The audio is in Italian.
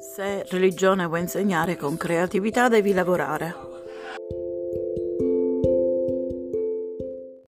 Se religione vuoi insegnare con creatività devi lavorare.